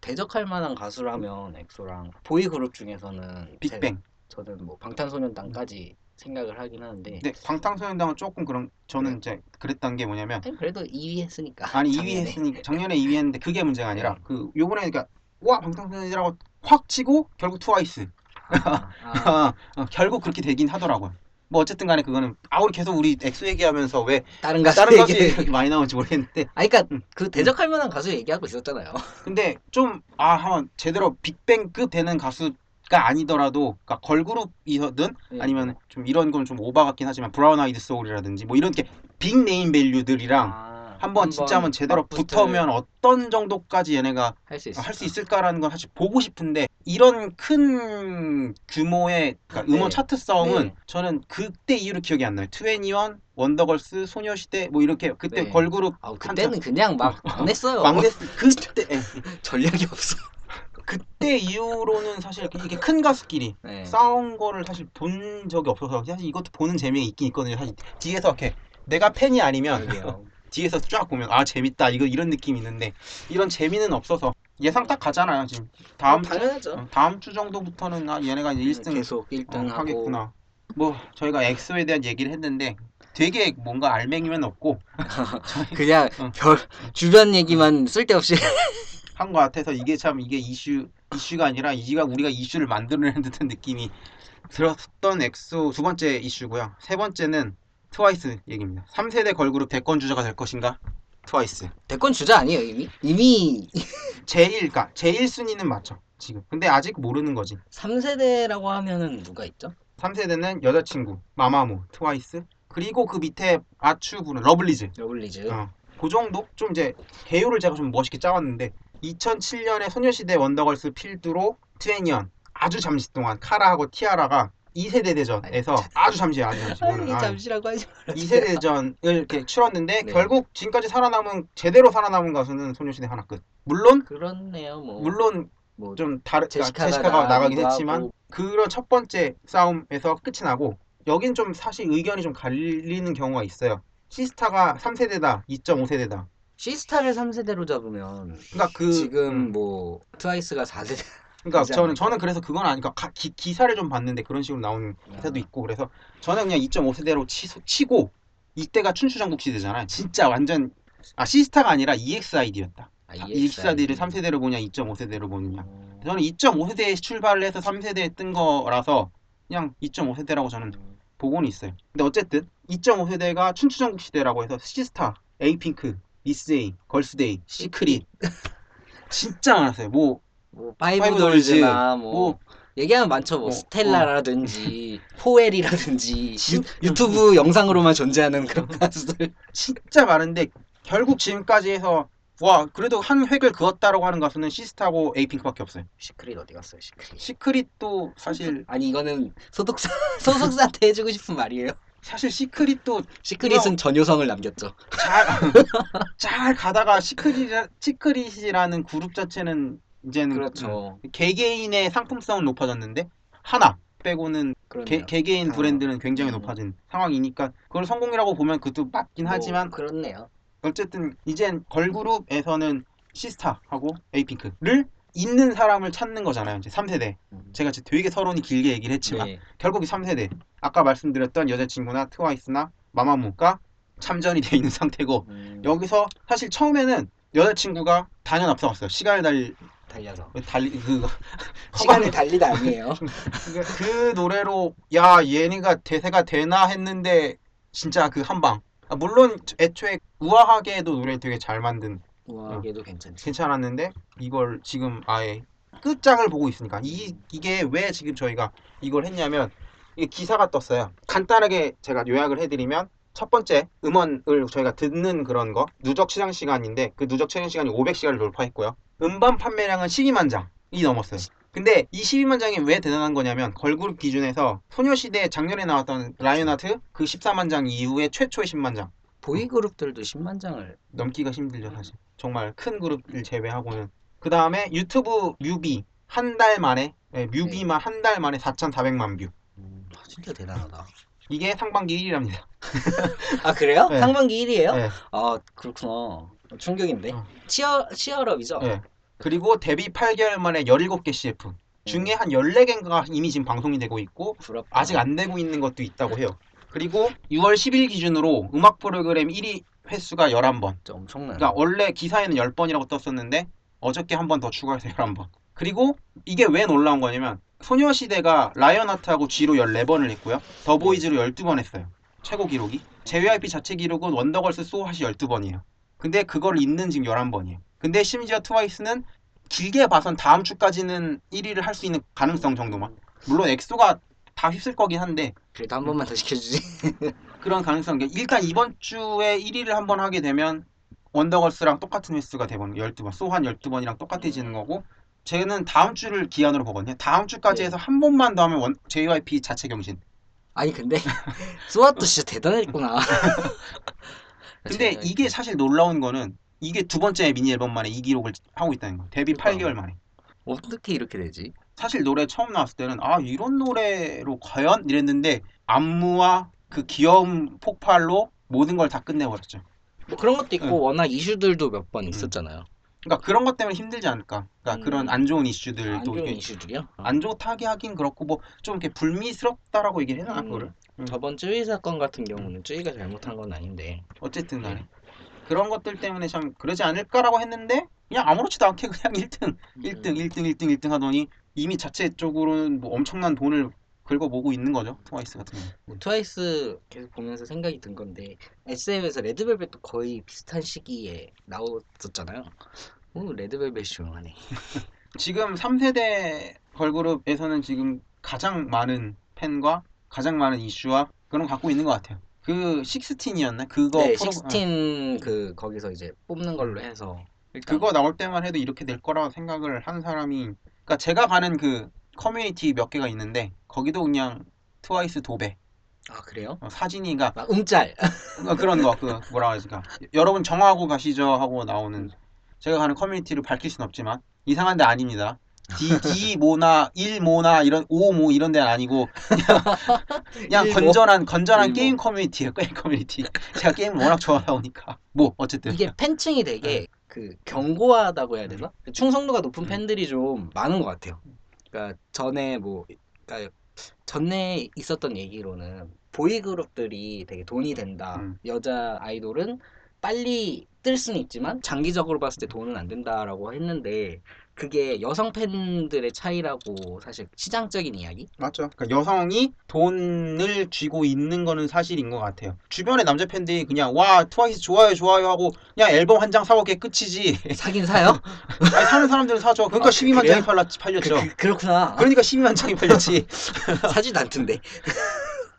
대적할 만한 가수라면 엑소랑 보이 그룹 중에서는 빅뱅. 제- 저는 뭐 방탄소년단까지 생각을 하긴 하는데 근데 방탄소년단은 조금 그런 저는 이제 그랬던 게 뭐냐면 아니, 그래도 2위 했으니까 아니 2위 작년에. 했으니 작년에 2위 했는데 그게 문제가 아니라 네. 그 요번에 그러니까 와 방탄소년단이라고 확 치고 결국 트와이스 아, 아, 어, 결국 그렇게 되긴 하더라고요. 뭐 어쨌든 간에 그거는 아 우리 계속 우리 엑소 얘기하면서 왜 다른 가수 다른 가수 얘기 많이 나오는지 모르겠는데 아니 그러니까 음. 그 대적할 만한 가수 얘기하고 있었잖아요 근데 좀 아 한번 제대로 빅뱅급 되는 가수가 아니더라도 그러니까 걸그룹이든 네. 아니면 좀 이런 건 좀 오바 같긴 하지만 브라운 아이드 소울이라든지 뭐 이런 게 빅 네임 밸류들이랑 아, 한번 진짜 한번 제대로 붙으면 어떤 정도까지 얘네가 할 수 할 수 있을까라는 건 사실 보고 싶은데 이런 큰 규모의 그러니까 음원 네. 차트 싸움은 네. 저는 그때 이후로 기억이 안 나요. 트웬티원, 원더걸스, 소녀시대 뭐 이렇게 그때 네. 걸그룹 아 그때는 그냥 막 안 했어요 막내 그때 예. 전략이 없어 그때 이후로는 사실 이게 큰 가수끼리 네. 싸운 거를 사실 본 적이 없어서 사실 이것도 보는 재미가 있긴 있거든요. 사실 뒤에서 이렇게 내가 팬이 아니면. 뒤에서 쫙 보면 아 재밌다 이거 이런 느낌이 있는데 이런 재미는 없어서 예상 딱 가잖아요 지금 다음 주 당연하죠. 어, 다음 주 정도부터는 아 얘네가 이제 1승 계속 1등 어, 하겠구나. 뭐 저희가 엑소에 대한 얘기를 했는데 되게 뭔가 알맹이면 없고 그냥 어. 별 주변 얘기만 쓸데없이 한 것 같아서 이게 참 이게 이슈 이슈가 아니라 이가 우리가 이슈를 만들어내는 듯한 느낌이 들었던 엑소 두 번째 이슈고요. 세 번째는 트와이스 얘기입니다. 3세대 걸그룹 대권 주자가 될 것인가? 트와이스. 대권 주자 아니에요 이미? 이미 제일 그러니까 제일 순위는 맞죠. 지금. 근데 아직 모르는 거지. 3세대라고 하면은 누가 있죠? 3세대는 여자친구, 마마무, 트와이스, 그리고 그 밑에 아추 부는 러블리즈. 러블리즈. 어. 그 정도? 좀 이제 개요를 제가 좀 멋있게 짜왔는데 2007년에 소녀시대 원더걸스 필두로 트웬년 아주 잠시 동안 카라하고 티아라가 2세대 대전에서 아주 잠시 아주 잠시 아, 이거는, 이게 아, 잠시라고 하지 말아요. 2세대 대전을 이렇게 치렀는데 네. 결국 지금까지 살아남은 제대로 살아남은 가수는 소녀시대 하나 끝. 물론 그렇네요. 뭐 물론 뭐 좀 다른 제시카가, 제시카가 나가긴 했지만 하고. 그런 첫 번째 싸움에서 끝이 나고 여긴 좀 사실 의견이 좀 갈리는 경우가 있어요. 시스타가 3세대다, 2.5세대다. 시스타를 3세대로 잡으면 그러니까 그 지금 음, 뭐 트와이스가 4세대. 그러니까 저는 않을까? 저는 그래서 그건 아니까 가- 기, 기사를 좀 봤는데 그런 식으로 나오는 기사도 아. 있고 그래서 저는 그냥 2.5세대로 치, 치고 이때가 춘추전국 시대잖아요. 진짜 완전 아 시스타가 아니라 EXID였다. 아, EXID를 3세대로 보냐 2.5세대로 보느냐. 어, 저는 2.5세대에 출발을 해서 3세대에 뜬 거라서 그냥 2.5세대라고 저는 보고는 있어요. 근데 어쨌든 2.5세대가 춘추전국 시대라고 해서 시스타, 에이핑크, 미스에이, 걸스데이, 시크릿 진짜 많았어요. 뭐 뭐 파이브 파이브 돌즈나 뭐, 뭐 얘기하면 많죠. 뭐 어, 스텔라라든지 포엘이라든지 진- 유, 유튜브 영상으로만 존재하는 그런 가수들. 진짜 많은데 결국 지금까지 해서 와 그래도 한 획을 그었다라고 하는 가수는 시스타고 에이핑크밖에 없어요. 시크릿 어디 갔어요? 시크릿. 시크릿도 사실 아니 이거는 소속사 소속사한테 해주고 싶은 말이에요. 사실 시크릿도 시크릿은 전효성을 남겼죠. 잘, 잘 가다가 시크릿, 시크릿이라는 그룹 자체는 이제는 그렇죠. 음, 개개인의 상품성은 높아졌는데 하나 빼고는 개, 아, 브랜드는 굉장히 음. 높아진 상황이니까 그걸 성공이라고 보면 그것도 맞긴 뭐, 하지만 그렇네요. 어쨌든 이젠 걸그룹에서는 시스타하고 에이핑크를 있는 사람을 찾는 거잖아요. 이제 3세대. 음. 제가 지금 되게 서론이 길게 얘기를 했지만 네. 결국 이 3세대. 아까 말씀드렸던 여자친구나 트와이스나 마마무가 참전이 돼 있는 상태고 음, 여기서 사실 처음에는 여자친구가 단연 앞서갔어요. 시간을 달 달려서 달리 그 시간을 달리다 아니에요. 그, 그 노래로 야 얘네가 대세가 되나 했는데 진짜 그 한방. 아, 물론 애초에 우아하게도 노래 되게 잘 만든 우아하게도 괜찮지. 괜찮았는데 이걸 지금 아예 끝장을 보고 있으니까 이 이게 왜 지금 저희가 이걸 했냐면 이게 기사가 떴어요. 간단하게 제가 요약을 해드리면 첫 번째 음원을 저희가 듣는 그런 거 누적 시청 시간인데 그 누적 시청 시간이 500시간을 돌파했고요. 음반 판매량은 12만 장이 넘었어요. 근데 이 12만 장이 왜 대단한 거냐면 걸그룹 기준에서 소녀시대 작년에 나왔던 라이온하트 그 14만 장 이후에 최초의 10만 장 보이 그룹들도 10만 장을 넘기가 힘들죠 사실 정말 큰 그룹을 제외하고는 그 다음에 유튜브 뮤비 한 달 만에 예, 뮤비만 한달 만에 4,400만 view 음, 아, 진짜 대단하다. 이게 상반기 1위랍니다 아 그래요? 네. 상반기 1위예요? 예, 아 그렇구나. 충격인데. 어. Cheer Cheer Up이죠. 예. 그리고 데뷔 8개월 만에 17개 CF 중에 한 14개인가 이미 지금 방송이 되고 있고 부럽다. 아직 안 되고 있는 것도 있다고 해요 그리고 6월 10일 기준으로 음악 프로그램 1위 횟수가 11번 진짜 엄청나요. 그러니까 원래 기사에는 10번이라고 떴었는데 어저께 한 번 더 추가해서 11번. 그리고 이게 왜 놀라운 거냐면 소녀시대가 라이언하트하고 G로 14번을 했고요. The Boys로 12번 했어요. 최고 기록이. JYP 자체 기록은 원더걸스 소핫이 12번이에요. 근데 그걸 잇는 지금 11번이에요. 근데 심지어 트와이스는 길게 봐선 다음 주까지는 1위를 할 수 있는 가능성 정도만. 물론 엑소가 다 휩쓸 거긴 한데 그래도 한 번만 더 시켜주지. 그런 가능성 일단 이번 주에 1위를 한 번 하게 되면 원더걸스랑 똑같은 횟수가 되거든요 12번 So Hot 12번이랑 똑같아지는 거고 저는 다음 주를 기한으로 보거든요 다음 주까지 네. 해서 한 번만 더 하면 원, JYP 자체 경신 아니 근데 So Hot 진짜 대단했구나. 근데 이게 사실 놀라운 거는 이게 두 번째 미니 앨범 만에 이 기록을 하고 있다는 거예요 데뷔 그러니까. 8개월 만에 어떻게 이렇게 되지? 사실 노래 처음 나왔을 때는 아 이런 노래로 과연 이랬는데 안무와 그 귀여운 폭발로 모든 걸 다 끝내버렸죠. 뭐 그런 것도 있고 응. 워낙 이슈들도 몇 번 있었잖아요. 그러니까 그런 것 때문에 힘들지 않을까. 그러니까 음. 그런 안 좋은 안 이슈들도 좋은 이게 이슈들이요? 어. 안 좋다게 하긴 그렇고 뭐 좀 이렇게 불미스럽다라고 얘기를 해나 음. 그거를. 음. 저번 쭈이 사건 같은 경우는 쭈이가 잘못한 건 아닌데 어쨌든 간에 그런 것들 때문에 참 그러지 않을까라고 했는데 그냥 아무렇지도 않게 그냥 1등, 1등, 1등, 1등, 1등 하더니 이미 자체 쪽으로는 뭐 엄청난 돈을 긁어모으고 있는 거죠. 트와이스 같은 경우. 뭐 트와이스 계속 보면서 생각이 든 건데 SM에서 레드벨벳도 거의 비슷한 시기에 나왔었잖아요. 오 레드벨벳이 조용하네. 지금 3세대 걸그룹에서는 지금 가장 많은 팬과 가장 많은 이슈와 그런 거 갖고 있는 것 같아요. 그 Sixteen이었나? 그거 네, 프로- 어, Sixteen 그 거기서 이제 뽑는 걸로 해서 일단 그거 나올 때만 해도 이렇게 될 거라고 생각을 한 사람이 그러니까 제가 가는 그 커뮤니티 몇 개가 있는데 거기도 그냥 트와이스 도배 아 그래요? 어, 사진이나 막 움짤 어, 그런 거 그 뭐라 하지가 여러분 정하고 가시죠 하고 나오는 제가 가는 커뮤니티를 밝힐 순 없지만 이상한 데 아닙니다. D, D 모나 1 모나 이런 5 모 이런 데는 아니고 그냥, 그냥? 건전한 건전한. 게임 커뮤니티예요. 게임 커뮤니티. 제가 게임을 워낙 좋아하다 보니까 뭐 어쨌든 이게 팬층이 네. 되게 그 견고하다고 해야 되나? 충성도가 높은 음. 팬들이 좀 많은 것 같아요. 그러니까 전에 뭐 그러니까 전에 있었던 얘기로는 보이 그룹들이 되게 돈이 된다. 음. 여자 아이돌은 빨리 뜰 수는 있지만 장기적으로 봤을 때 돈은 안 된다라고 했는데 그게 여성 팬들의 차이라고 사실 시장적인 이야기? 맞죠. 그러니까 여성이 돈을 쥐고 있는 거는 사실인 것 같아요. 주변의 남자 팬들이 그냥 와 트와이스 좋아요 좋아요 하고 그냥 앨범 한 장 사오게 끝이지. 사긴 사요? 아니, 사는 사람들은 사죠. 그러니까 아, 12만 그래요? 장이 팔렸, 팔렸죠. 그, 그, 렇구나 그러니까 12만 장이 팔렸지. 사지도 않던데.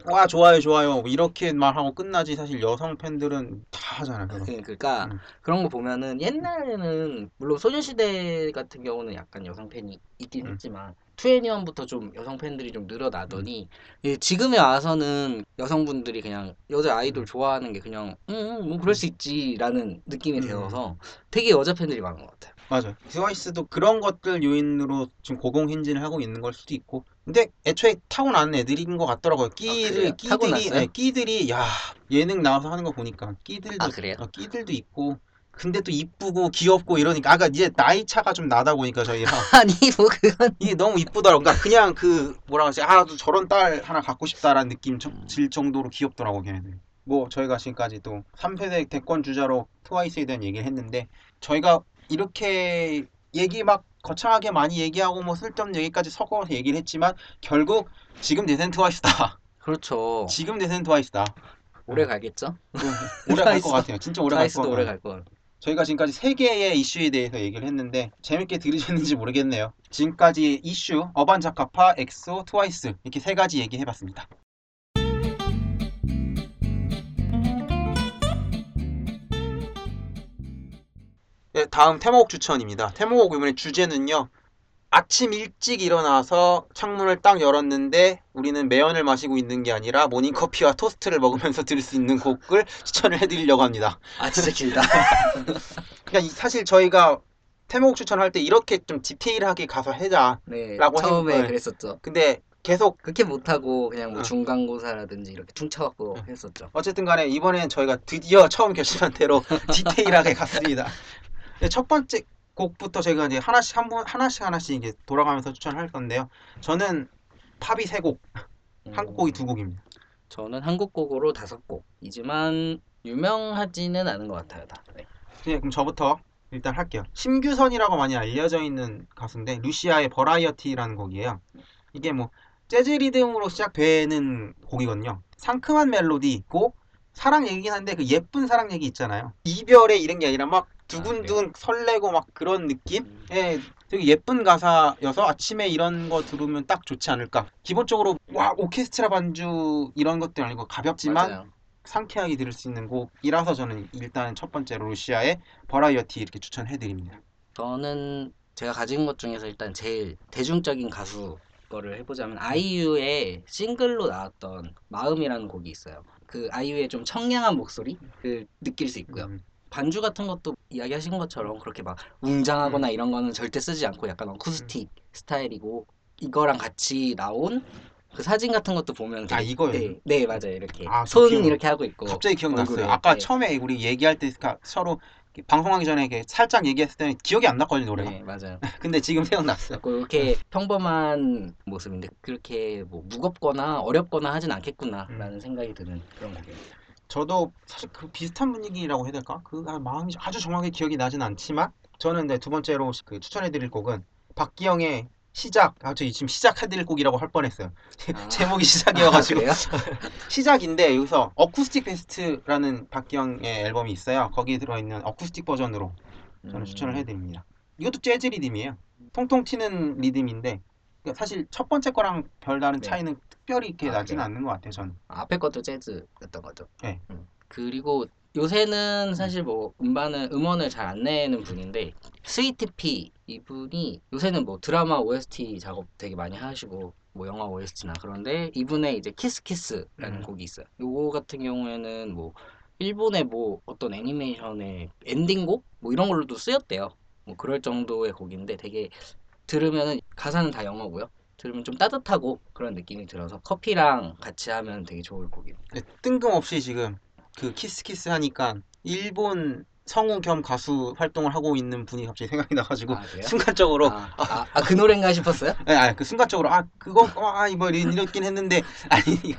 와 좋아요 좋아요 이렇게만 하고 끝나지 사실 여성 팬들은 다 하잖아요. 그거. 그- 그러니까 음. 그런 거 보면은 옛날에는 물론 소녀시대 같은 경우는 약간 여성 팬이 있긴 음. 했지만 투애니원부터 좀 여성 팬들이 좀 늘어나더니 예, 지금에 와서는 여성분들이 그냥 여자 아이돌 좋아하는 게 그냥 음, 뭐 그럴 수 있지라는 느낌이 음. 되어서 되게 여자 팬들이 많은 것 같아요. 맞아요. 트와이스도 그런 것들 요인으로 지금 고공 행진을 하고 있는 걸 수도 있고. 근데 애초에 타고난 애들인 것 같더라고요. 끼를 아? 끼들이? 네, 끼들이 야 예능 나와서 하는 거 보니까 끼들도 아, 그래요? 어, 끼들도 있고. 근데 또 이쁘고 귀엽고 이러니까 아까 이제 나이 차가 좀 나다 보니까 저희랑 아니 뭐 그건 이게 너무 이쁘더라고. 그러니까 그냥 그 뭐라 그러지? 아, 나도 저런 딸 하나 갖고 싶다라는 느낌 저- 음. 질 정도로 귀엽더라고 걔네들. 뭐 저희가 지금까지 또 3세대 대권 주자로 트와이스에 대한 얘기를 했는데 저희가 이렇게 얘기 막 거창하게 많이 얘기하고 뭐 쓸데없는 얘기까지 섞어서 얘기를 했지만 결국 지금 대세는 트와이스다. 그렇죠. 지금 대세는 트와이스다. 오래 가겠죠? 오래 갈 것. 같아요. 진짜 오래 갈것 트와이스도 같아요. 오래 갈 거. 저희가 지금까지 세 개의 이슈에 대해서 얘기를 했는데 재밌게 들으셨는지 모르겠네요. 지금까지 이슈, 어반자카파, 엑소, 트와이스 이렇게 세 가지 얘기해봤습니다. 네, 다음 테마곡 추천입니다. 테마곡 이번에 주제는요. 아침 일찍 일어나서 창문을 딱 열었는데 우리는 매연을 마시고 있는 게 아니라 모닝커피와 토스트를 먹으면서 들을 수 있는 곡을 추천을 해드리려고 합니다. 아 진짜 길다. 그냥 이- 사실 저희가 테마곡 추천할 때 이렇게 좀 디테일하게 가서 해자. 네. 라고 처음에 했- 네. 그랬었죠. 근데 계속 그렇게 못하고 그냥 뭐 응. 중간고사라든지 이렇게 퉁쳐갖고 응. 했었죠. 어쨌든 간에 이번엔 저희가 드디어 처음 결심한 대로 디테일하게 갔습니다. 네, 첫 번째 곡부터 저희가 이제 하나씩 한분 하나씩 하나씩 이제 돌아가면서 추천할 건데요. 저는 팝이 세 곡, 한국 곡이 두 곡입니다. 음, 저는 한국 곡으로 다섯 곡이지만 유명하지는 않은 것 같아요. 다. 네. 네, 그럼 저부터 일단 할게요. 심규선이라고 많이 알려져 있는 가수인데 루시아의 버라이어티라는 곡이에요. 이게 뭐 재즈 리듬으로 시작되는 곡이거든요. 상큼한 멜로디 있고 사랑 얘기긴 한데 그 예쁜 사랑 얘기 있잖아요. 이별에 이런 게 아니라 막 두근두근 설레고 막 그런 느낌? 음, 예, 되게 예쁜 가사여서 아침에 이런 거 들으면 딱 좋지 않을까. 기본적으로 와 오케스트라 반주 이런 것도 아니고 가볍지만 맞아요. 상쾌하게 들을 수 있는 곡이라서 저는 일단 첫 번째로 루시아의 버라이어티 이렇게 추천해드립니다. 저는 제가 가진 것 중에서 일단 제일 대중적인 가수 거를 해보자면 아이유의 싱글로 나왔던 마음이라는 곡이 있어요. 그 아이유의 좀 청량한 목소리 그 느낄 수 있고요. 음, 반주 같은 것도 이야기하신 것처럼 그렇게 막 웅장하거나 음. 이런 거는 절대 쓰지 않고 약간 어쿠스틱 스타일이고 이거랑 같이 나온 그 사진 같은 것도 보면 아, 이거예요? 네, 네 맞아요 이렇게 아, 저손 기억- 이렇게 하고 있고 갑자기 기억났어요. 얼굴에, 아까 네. 처음에 우리 얘기할 때 가- 서로 방송하기 전에 이렇게 살짝 얘기했을 때는 기억이 안 났거든요 노래가. 네 맞아요 근데 지금 생각났어요. 이렇게 평범한 모습인데 그렇게 뭐 무겁거나 어렵거나 하진 않겠구나라는 음. 생각이 드는 그런 곡이에요. 저도 사실 그 비슷한 분위기라고 해야 될까? 그 아, 마음이 아주 정확하게 기억이 나진 않지만 저는 이제 두 번째로 그 추천해드릴 곡은 박기영의 시작. 아, 저 지금 시작해드릴 곡이라고 할 뻔했어요. 아. 제목이 시작이어가지고 아? 시작인데 여기서 어쿠스틱 베스트라는 박기영의 앨범이 있어요. 거기에 들어있는 어쿠스틱 버전으로 저는 음. 추천을 해드립니다. 이것도 재즈 리듬이에요. 통통 튀는 리듬인데 그러니까 사실 첫 번째 거랑 별다른 네. 차이는 특별히 이렇게 아, 나지는? 않는 것 같아요. 저는. 앞에 것도 재즈였던 거죠. 네. 음. 그리고 요새는 사실 뭐 음반을 음원을 잘 안 내는 분인데 스위트피 이분이 요새는 뭐 드라마 OST 작업 되게 많이 하시고 뭐 영화 OST나 그런데 이분의 이제 Kiss Kiss라는 음. 곡이 있어요. 요거 같은 경우에는 뭐 일본의 뭐 어떤 애니메이션의 엔딩곡 뭐 이런 걸로도 쓰였대요. 뭐 그럴 정도의 곡인데 되게 들으면은 가사는 다 영어고요. 들으면 좀 따뜻하고 그런 느낌이 들어서 커피랑 같이 하면 되게 좋을 곡이에요. 네, 뜬금없이 지금 그 Kiss Kiss 하니까 일본 성우 겸 가수 활동을 하고 있는 분이 갑자기 생각이 나가지고 아? 순간적으로 아, 아, 아, 그 노래인가 싶었어요? 아, 아, 그 순간적으로 아 그거 아 이거 이렇긴 했는데 아니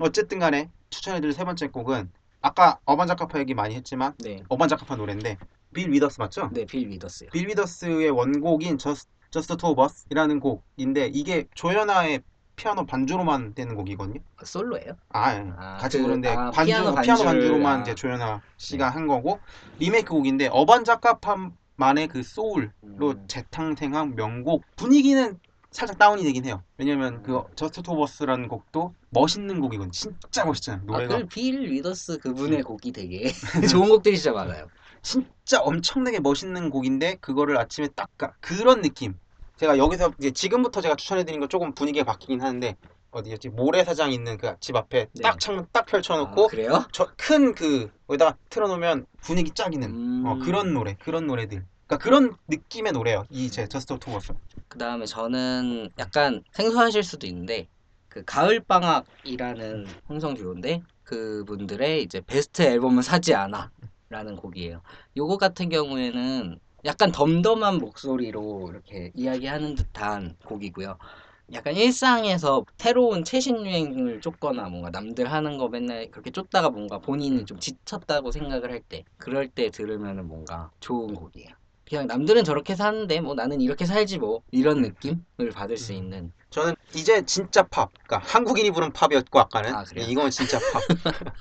어쨌든 간에 추천해드릴 세 번째 곡은 아까 어반 자카파 얘기 많이 했지만 네, 어반 자카파 노래인데 빌 위더스 맞죠? 네, 빌 위더스요. 빌 위더스의 원곡인 Just, Just the Two of Us이라는 곡인데 이게 조현아의 피아노 반주로만 되는 곡이거든요. 아, 솔로예요? 아, 예. 아, 같이 그- 부르는데 아, 반주, 피아노 피아노, 반주를- 반주로만 아. 이제 조현아 씨가 한 거고 리메이크 곡인데 어반자카파만의 그 소울로 음. 재탄생한 명곡 분위기는 살짝 다운이 되긴 해요. 왜냐면 그 Just the Two of Us라는 곡도 멋있는 곡이거든요. 진짜 멋있잖아요. 아, 노래가 그 빌 위더스 그분의 곡이 되게 좋은 곡들이 진짜 많아요. 진짜 엄청나게 멋있는 곡인데 그거를 아침에 딱 가- 그런 느낌. 제가 여기서 이제 지금부터 제가 추천해드린 거 조금 분위기가 바뀌긴 하는데 어디였지 모래사장 있는 그 집 앞에 네. 딱 창문 딱 아, 펼쳐놓고 그래요? 저큰그 거기다가 틀어놓으면 분위기 죽이는 음. 어, 그런 노래 그런 노래들. 그러니까 그런 느낌의 노래예요. 이제 Just the Two of Us. 그 다음에 저는 약간 생소하실 수도 있는데 그 가을 방학이라는 홍성 듀오인데 그분들의 이제 베스트 앨범은 사지 않아라는 곡이에요. 요거 같은 경우에는 약간 덤덤한 목소리로 이렇게 이야기하는 듯한 곡이고요. 약간 일상에서 새로운 최신 유행을 쫓거나 뭔가 남들 하는 거 맨날 그렇게 쫓다가 뭔가 본인이 좀 지쳤다고 생각을 할 때 그럴 때 들으면은 뭔가 좋은 곡이에요. 그냥 남들은 저렇게 사는데 뭐 나는 이렇게 살지 뭐 이런 느낌을 받을 수 음. 있는 저는 이제 진짜 팝. 그러니까 한국인이 부른 팝이었고 아까는 아? 이건 진짜 팝.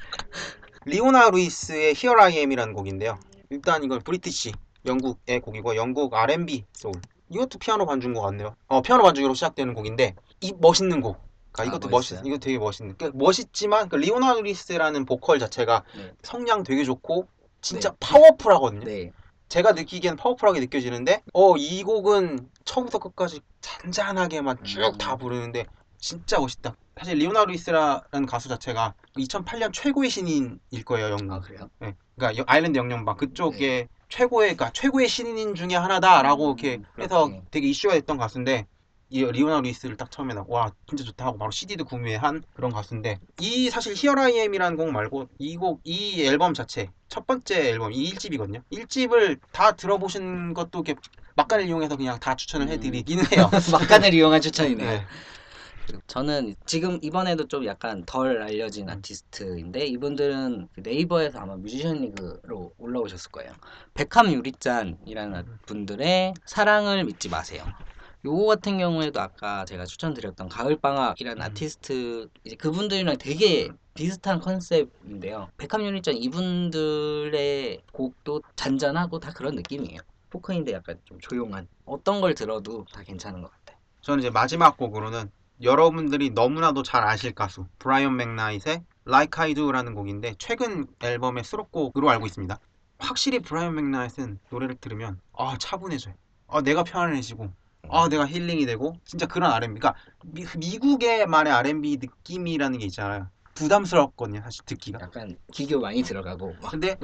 리오나 루이스의 Here I Am이라는 곡인데요. 일단 이건 British 영국의 곡이고 영국 R&B 소울. 이것도 피아노 반주인 것 같네요. 어 피아노 반주로 시작되는 곡인데 이 멋있는 곡. 그러니까 아, 이것도 멋있? 이거 되게 멋있는. 그 멋있지만 그 리오나 루이스라는 보컬 자체가 네. 성량 되게 좋고 진짜 네. 파워풀하거든요. 네. 제가 느끼기엔 파워풀하게 느껴지는데 어 이 곡은 처음부터 끝까지 잔잔하게만 쭉 음. 다 부르는데 진짜 멋있다. 사실 리오나 루이스라는 가수 자체가 2008년 최고의 신인일 거예요, 영국. 아 그래요? 네. 그러니까 여- 아일랜드 영연방 그쪽에 최고의 그러니까 최고의 신인 중에 하나다라고 음, 이렇게 해서 그렇게. 되게 이슈가 됐던 가수인데 이 리오나 루이스를 딱 처음에 나와 진짜 좋다 하고 바로 CD도 구매한 그런 가수인데 이 사실 Am이라는 곡 말고 이 곡 이 앨범 자체 첫 번째 앨범 이 1집이거든요. 1집을 다 들어보신 것도 이렇게 막간을 이용해서 그냥 다 추천을 음. 해드리긴 해요. 막간을 이용한 추천이네요. 네. 저는 지금 이번에도 좀 약간 덜 알려진 음. 아티스트인데 이분들은 그 네이버에서 아마 뮤지션 리그로 올라오셨을 거예요. 백함 유리짠이라는 음. 분들의 사랑을 믿지 마세요. 요거 같은 경우에도 아까 제가 추천드렸던 가을방학이라는 음. 아티스트 이제 그분들이랑 되게 비슷한 컨셉인데요. 백함 유리짠 이분들의 곡도 잔잔하고 다 그런 느낌이에요. 포크인데 약간 좀 조용한 어떤 걸 들어도 다 괜찮은 것 같아요. 저는 이제 마지막 곡으로는 여러분들이 너무나도 잘 아실 가수 브라이언 맥나잇의 Like I Do라는 곡인데 최근 앨범의 수록곡으로 알고 있습니다. 확실히 브라이언 맥나잇은 노래를 들으면 아 차분해져요. 아 내가 편안해지고 아 내가 힐링이 되고 진짜 그런 R&B. 그러니까 미, 미국의만의 R&B 느낌이라는 게 있잖아요. 부담스럽거든요 사실 듣기가 약간 기교 많이 들어가고 막 근데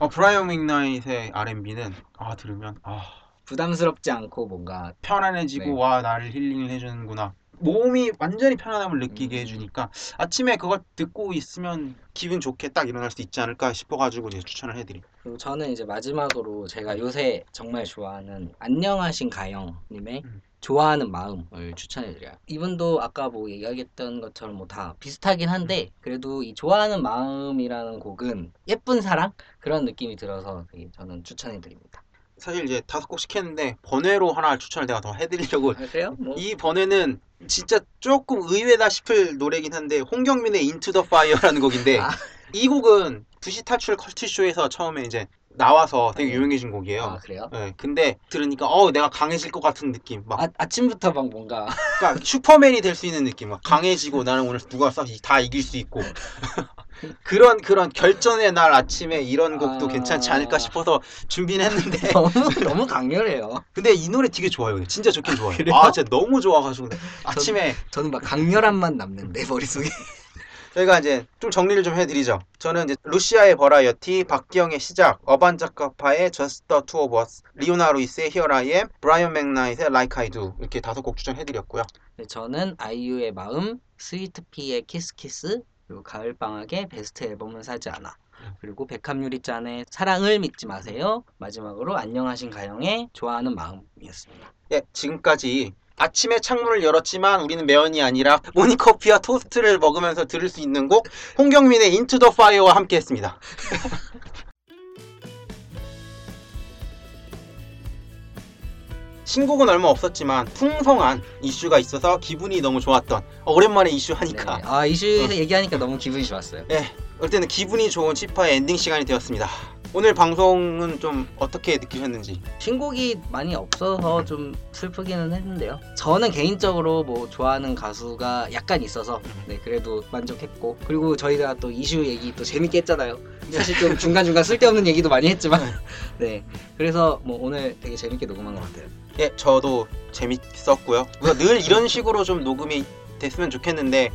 어, 브라이언 맥나잇의 R&B는 아 들으면 아 부담스럽지 않고 뭔가 편안해지고 네. 와 나를 힐링을 해주는구나 몸이 완전히 편안함을 느끼게 음. 해주니까 아침에 그걸 듣고 있으면 기분 좋게 딱 일어날 수 있지 않을까 싶어가지고 제가 추천을 해드립니다 그리고 저는 이제 마지막으로 제가 요새 정말 좋아하는 안녕하신 가영님의 음. 좋아하는 마음을 추천해드려요. 이분도 아까 뭐 얘기했던 것처럼 뭐 다 비슷하긴 한데 그래도 이 좋아하는 마음이라는 곡은 예쁜 사랑 그런 느낌이 들어서 저는 추천해드립니다. 사실 이제 다섯 곡씩 했는데 번외로 하나 추천을 내가 더 해드리려고 아? 뭐이 번외는 진짜 조금 의외다 싶을 노래긴 한데 홍경민의 Into the Fire라는 곡인데 아. 이 곡은 두시 탈출 컬투쇼에서 처음에 이제 나와서 되게 네. 유명해진 아 곡이에요. 그래요? 네, 근데 들으니까 어 내가 강해질 것 같은 느낌 막 아, 아침부터 막 뭔가 그러니까 슈퍼맨이 될 수 있는 느낌 막 강해지고 나는 오늘 누가 싹다 이길 수 있고 그런 그런 결전의 날 아침에 이런 곡도 아. 괜찮지 않을까 싶어서 준비는 했는데 너무 너무 강렬해요. 근데 이 노래 되게 좋아요 진짜 좋긴 좋아요 그래요? 아 진짜 너무 좋아가지고 아침에 저는 막 강렬함만 남는데 머릿속에 저희가 이제 좀 정리를 좀 해드리죠. 저는 이제 루시아의 버라이어티, 박기영의 시작, 어반 자카파의 Just the Two of Us, 리오나 루이스의 Here I Am, 브라이언 맥나잇의 Like I Do 이렇게 다섯 곡 추천해드렸고요. 네, 저는 아이유의 마음, 스위트피의 키스키스, 그리고 가을 방학의 베스트 앨범은 사지 않아. 그리고 백합유리짠의 사랑을 믿지 마세요. 마지막으로 안녕하신 가영의 좋아하는 마음이었습니다. 예, 지금까지 아침에 창문을 열었지만 우리는 매연이 아니라 모니커피와 토스트를 먹으면서 들을 수 있는 곡 홍경민의 Into the Fire와 함께했습니다. 신곡은 얼마 없었지만 풍성한 이슈가 있어서 기분이 너무 좋았던 어, 오랜만에 이슈 하니까 네. 아 이슈 얘기하니까 너무 기분이 좋았어요. 예, 올 때는 기분이 좋은 치파의 엔딩 시간이 되었습니다. 오늘 방송은 좀 어떻게 느끼셨는지 신곡이 많이 없어서 좀 슬프기는 했는데요. 저는 개인적으로 뭐 좋아하는 가수가 약간 있어서 네 그래도 만족했고 그리고 저희가 또 이슈 얘기 또 재밌게 했잖아요. 사실 좀 중간 중간 쓸데없는 얘기도 많이 했지만 네 그래서 뭐 오늘 되게 재밌게 녹음한 것 같아요. 예, 저도 재밌었고요. 우리가 늘 이런 식으로 좀 녹음이 됐으면 좋겠는데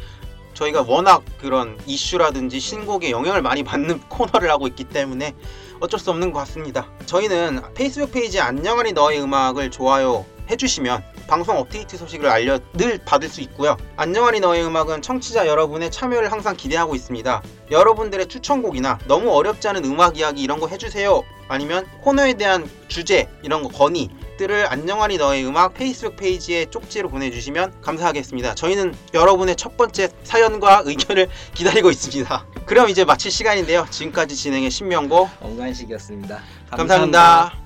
저희가 워낙 그런 이슈라든지 신곡에 영향을 많이 받는 코너를 하고 있기 때문에 어쩔 수 없는 것 같습니다. 저희는 페이스북 페이지 안녕하니 너의 음악을 좋아요 해주시면 방송 업데이트 소식을 알려 늘 받을 수 있고요. 안녕하니 너의 음악은 청취자 여러분의 참여를 항상 기대하고 있습니다. 여러분들의 추천곡이나 너무 어렵지 않은 음악 이야기 이런 거 해주세요. 아니면 코너에 대한 주제 이런 거 건의 들을 안녕하니 너의 음악 페이스북 페이지에 쪽지로 보내주시면 감사하겠습니다. 저희는 여러분의 첫 번째 사연과 의견을 기다리고 있습니다. 그럼 이제 마칠 시간인데요. 지금까지 진행의 신명보 엄관식이었습니다 감사합니다.